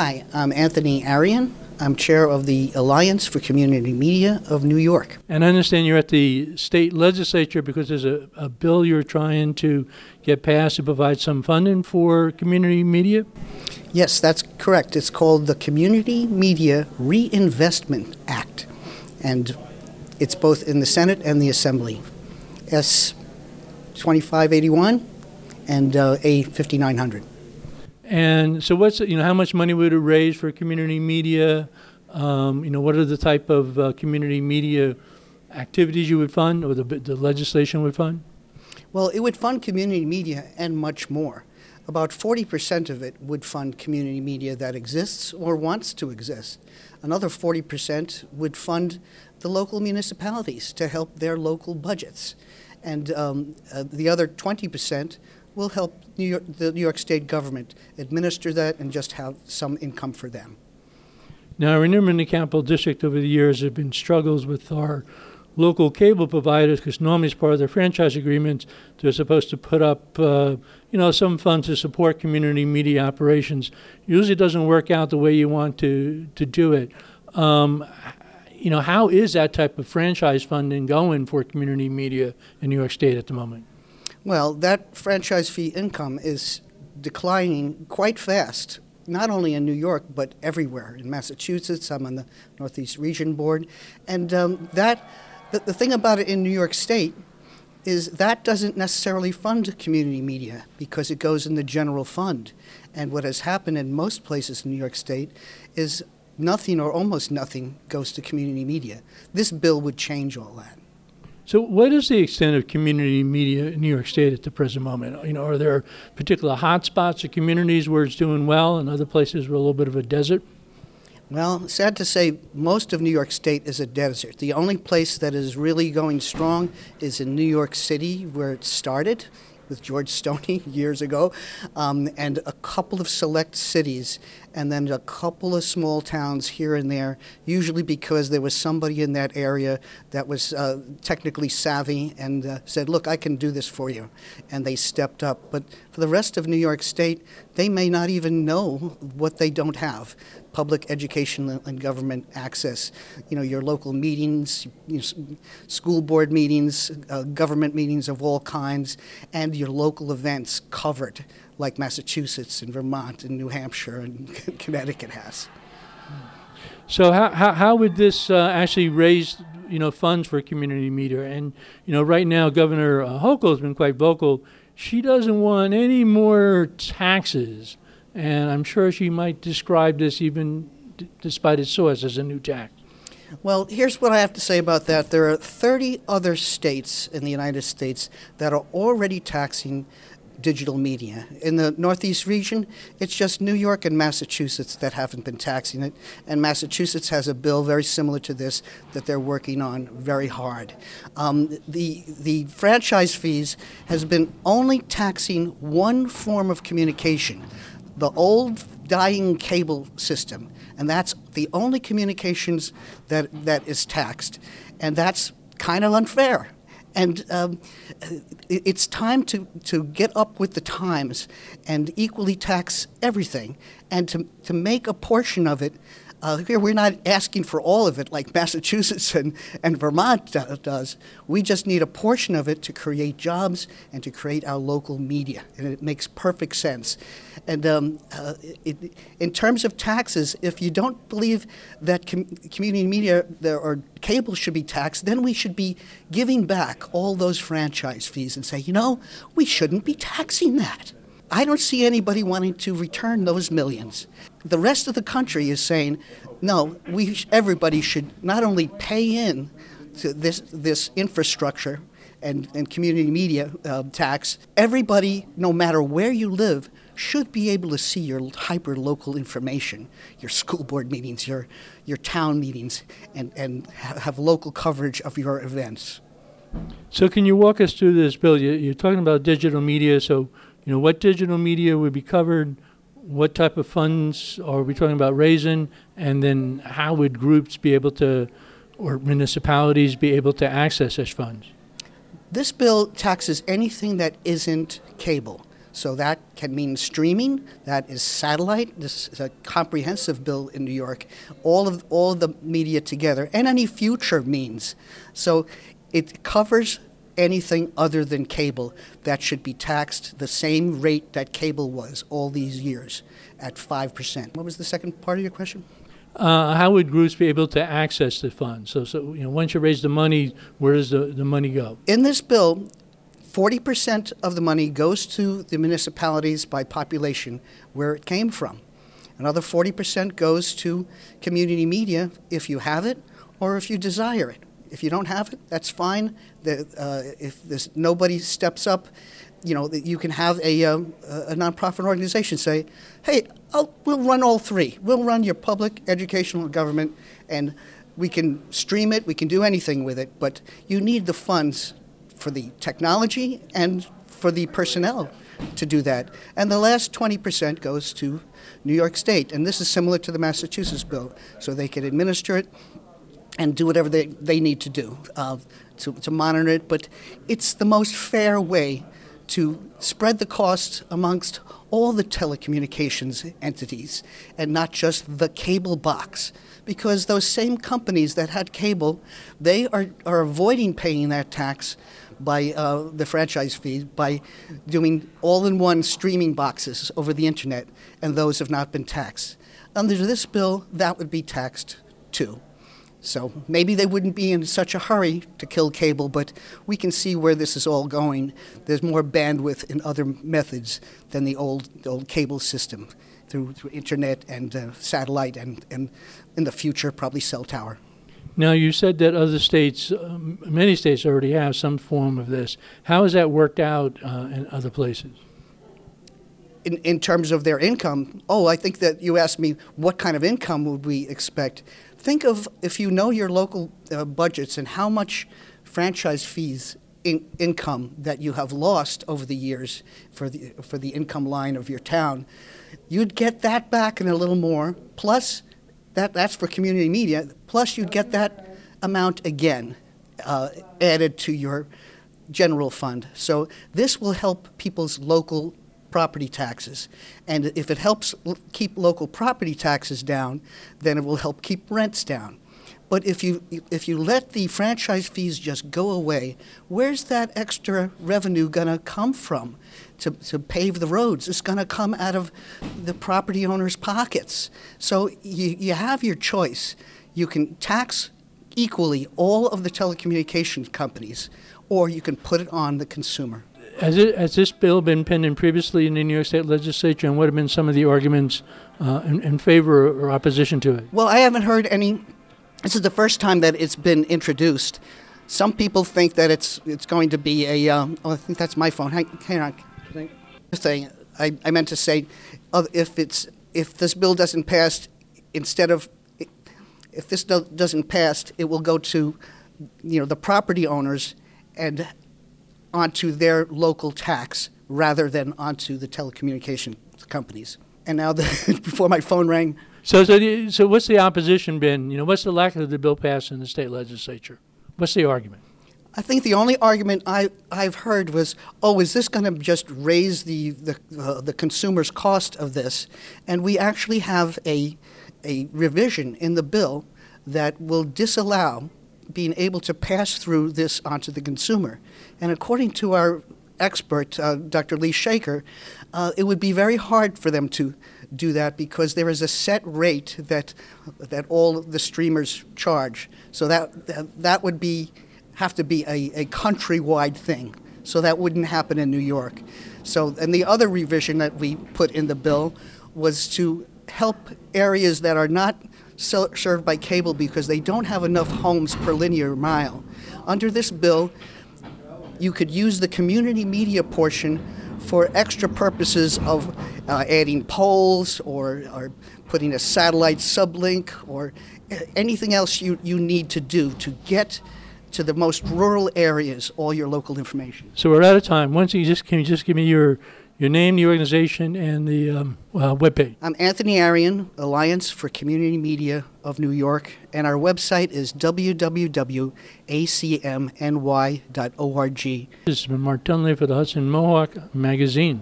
Hi, I'm Anthony Arrien. I'm chair of the Alliance for Community Media of New York. And I understand you're at the state legislature because there's a, a bill you're trying to get passed to provide some funding for community media. Yes, that's correct. It's called the Community Media Reinvestment Act. And it's both in the Senate and the Assembly. S 2581 and uh, A 5900. And so, what's you know, how much money would it raise for community media? Um, you know, what are the type of uh, community media activities you would fund, or the the legislation would fund? Well, it would fund community media and much more. About 40% of it would fund community media that exists or wants to exist. Another 40% would fund the local municipalities to help their local budgets. And um, uh, the other 20% will help New York, the New York State government administer that and just have some income for them. Now, in the Capital District over the years, there have been struggles with our local cable providers because normally as part of their franchise agreements, they're supposed to put up, uh, you know, some funds to support community media operations. Usually, it doesn't work out the way you want to to do it. Um, you know, how is that type of franchise funding going for community media in New York State at the moment? Well, that franchise fee income is declining quite fast, not only in New York, but everywhere. In Massachusetts, I'm on the Northeast Region Board. And um, that, the, the thing about it in New York State is that doesn't necessarily fund community media because it goes in the general fund. And what has happened in most places in New York State is nothing or almost nothing goes to community media. This bill would change all that. So, what is the extent of community media in New York State at the present moment? You know, are there particular hotspots or communities where it's doing well, and other places where a little bit of a desert? Well, sad to say, most of New York State is a desert. The only place that is really going strong is in New York City, where it started with George Stoney years ago, um, and a couple of select cities, and then a couple of small towns here and there, usually because there was somebody in that area that was uh, technically savvy and uh, said, Look, I can do this for you. And they stepped up. But for the rest of New York State, they may not even know what they don't have public education and government access. You know, your local meetings, you know, school board meetings, uh, government meetings of all kinds, and your local events covered, like Massachusetts and Vermont and New Hampshire and Connecticut has. So how, how, how would this uh, actually raise you know funds for community media? And you know right now Governor uh, Hochul has been quite vocal. She doesn't want any more taxes and I'm sure she might describe this even d- despite its source as a new tax. Well, here's what I have to say about that. There are 30 other states in the United States that are already taxing digital media. In the Northeast region, it's just New York and Massachusetts that haven't been taxing it. And Massachusetts has a bill very similar to this that they're working on very hard. Um, the, the franchise fees has been only taxing one form of communication the old dying cable system, and that's the only communications that, that is taxed. And that's kind of unfair. And um, it's time to, to get up with the times and equally tax everything and to, to make a portion of it uh, we're not asking for all of it like Massachusetts and, and Vermont does. We just need a portion of it to create jobs and to create our local media. And it makes perfect sense. And um, uh, it, in terms of taxes, if you don't believe that com- community media or cable should be taxed, then we should be giving back all those franchise fees and say, you know, we shouldn't be taxing that. I don't see anybody wanting to return those millions. The rest of the country is saying, no, we, everybody should not only pay in to this, this infrastructure and, and community media uh, tax, everybody, no matter where you live, should be able to see your hyper local information, your school board meetings, your, your town meetings, and, and have local coverage of your events. So, can you walk us through this, Bill? You're talking about digital media, so you know, what digital media would be covered? What type of funds are we talking about raising? And then how would groups be able to, or municipalities be able to access such funds? This bill taxes anything that isn't cable. So that can mean streaming, that is satellite, this is a comprehensive bill in New York, all of, all of the media together, and any future means. So it covers anything other than cable that should be taxed the same rate that cable was all these years at 5%. What was the second part of your question? Uh, how would groups be able to access the funds? So, so you know, once you raise the money, where does the, the money go? In this bill, 40% of the money goes to the municipalities by population where it came from. Another 40% goes to community media if you have it or if you desire it. If you don't have it, that's fine. The, uh, if nobody steps up, you know, you can have a, um, a nonprofit organization say, hey, I'll, we'll run all three. We'll run your public, educational, government, and we can stream it, we can do anything with it, but you need the funds for the technology and for the personnel to do that. And the last 20% goes to New York State. And this is similar to the Massachusetts bill. So they can administer it and do whatever they, they need to do uh, to, to monitor it. But it's the most fair way to spread the costs amongst all the telecommunications entities and not just the cable box. Because those same companies that had cable, they are, are avoiding paying that tax by uh, the franchise fee by doing all in one streaming boxes over the internet, and those have not been taxed. Under this bill, that would be taxed too. So maybe they wouldn't be in such a hurry to kill cable, but we can see where this is all going. There's more bandwidth in other methods than the old, the old cable system through, through internet and uh, satellite and, and in the future, probably cell tower. Now, you said that other states, um, many states already have some form of this. How has that worked out uh, in other places? In, in terms of their income, oh, I think that you asked me what kind of income would we expect. Think of if you know your local uh, budgets and how much franchise fees in, income that you have lost over the years for the, for the income line of your town, you'd get that back and a little more. Plus, that, that's for community media. Plus, you'd get that amount again uh, added to your general fund. So this will help people's local property taxes. And if it helps l- keep local property taxes down, then it will help keep rents down. But if you if you let the franchise fees just go away, where's that extra revenue going to come from to, to pave the roads? It's going to come out of the property owners' pockets. So you, you have your choice. You can tax equally all of the telecommunications companies, or you can put it on the consumer. Has, it, has this bill been pending previously in the New York State Legislature, and what have been some of the arguments uh, in, in favor or opposition to it? Well, I haven't heard any. This is the first time that it's been introduced. Some people think that it's it's going to be a. Um, oh, I think that's my phone. Hang, hang on. Thing. I, I meant to say, uh, if it's if this bill doesn't pass, instead of if this do- doesn't pass, it will go to, you know, the property owners and onto their local tax rather than onto the telecommunication companies. And now, the, before my phone rang, So, so, the, so what's the opposition been? You know, what's the lack of the bill passing in the state legislature? What's the argument? I think the only argument I, I've heard was, oh, is this going to just raise the, the, uh, the consumer's cost of this? And we actually have a, a revision in the bill that will disallow being able to pass through this onto the consumer. And according to our expert, uh, Dr. Lee Shaker, uh, it would be very hard for them to do that because there is a set rate that, that all the streamers charge. So that, that, would be have to be a, a countrywide thing. So that wouldn't happen in New York. So, and the other revision that we put in the bill was to help areas that are not served by cable because they don't have enough homes per linear mile. Under this bill, you could use the community media portion for extra purposes of uh, adding poles or, or putting a satellite sublink or anything else you, you need to do to get to the most rural areas all your local information. So we're out of time. Once you just can you just give me your your name, the organization, and the um, uh, webpage? I'm Anthony Arrien, Alliance for Community Media of New York, and our website is www.acmny.org. This has been Mark Dunlea for the Hudson Mohawk Magazine.